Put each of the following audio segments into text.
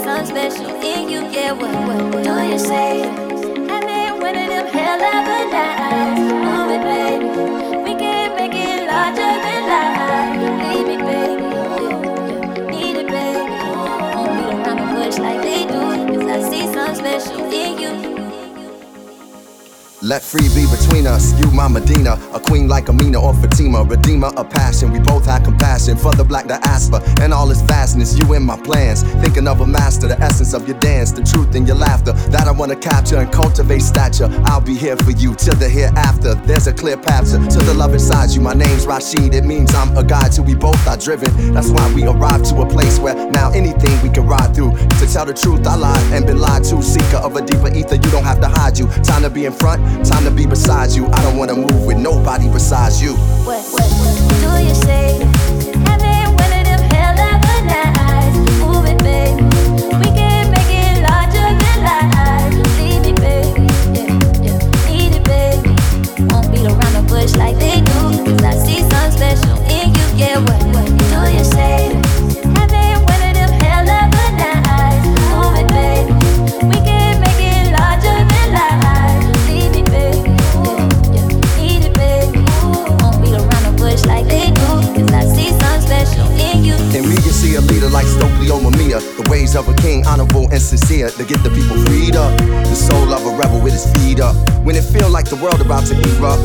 I something special in you. Yeah, what, what, what do you say? Them hell of a nights. Move it, baby. We can make it larger than life. Me, baby. Need it, baby. Won't be like they do. Cause I see something special in you. Let free be between us, you my Medina, a queen like Amina or Fatima, redeemer of passion. We both had compassion for the black diaspora and all its vastness. You in my plans, thinking of a master, essence of your dance, the truth in your laughter that I wanna capture and cultivate stature. I'll be here for you till the hereafter. There's a clear path to, to the love inside you. My name's Rashid, it means I'm a guide to we both are driven. That's why we arrived to a place where now anything we can ride through. To tell the truth, I lied and been lied to. Seeker of a deeper ether, you don't have to hide you. Time to be in front, time to be beside you. I don't wanna move with nobody besides you. What, what, what do you say? Stokely Omamiya. Uh, the ways of a king, honorable and sincere. To get the people freed up. The soul of a rebel with his feet up. When it feel like the world about to erupt,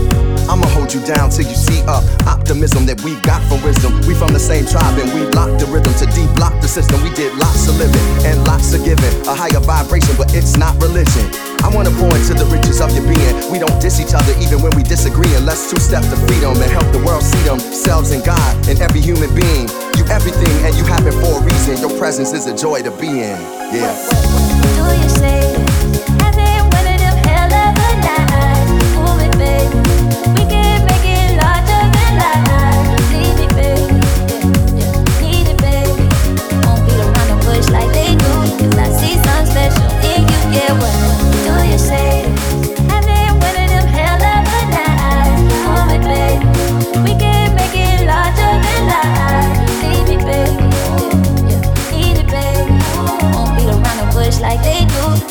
I'ma hold you down till you see up. Optimism that we got from wisdom. We from the same tribe and we locked the rhythm to de-block the system. We did lots of living and lots of giving. A higher vibration, but it's not religion. I wanna pour into the riches of your being. We don't diss each other even when we disagree. And let's two step to freedom and help the world see themselves in God and every human being. You everything and you happen for a reason. Presence is a joy to be in. Yeah.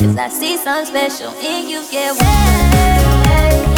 Cause I see something special in you, yeah. Way, way,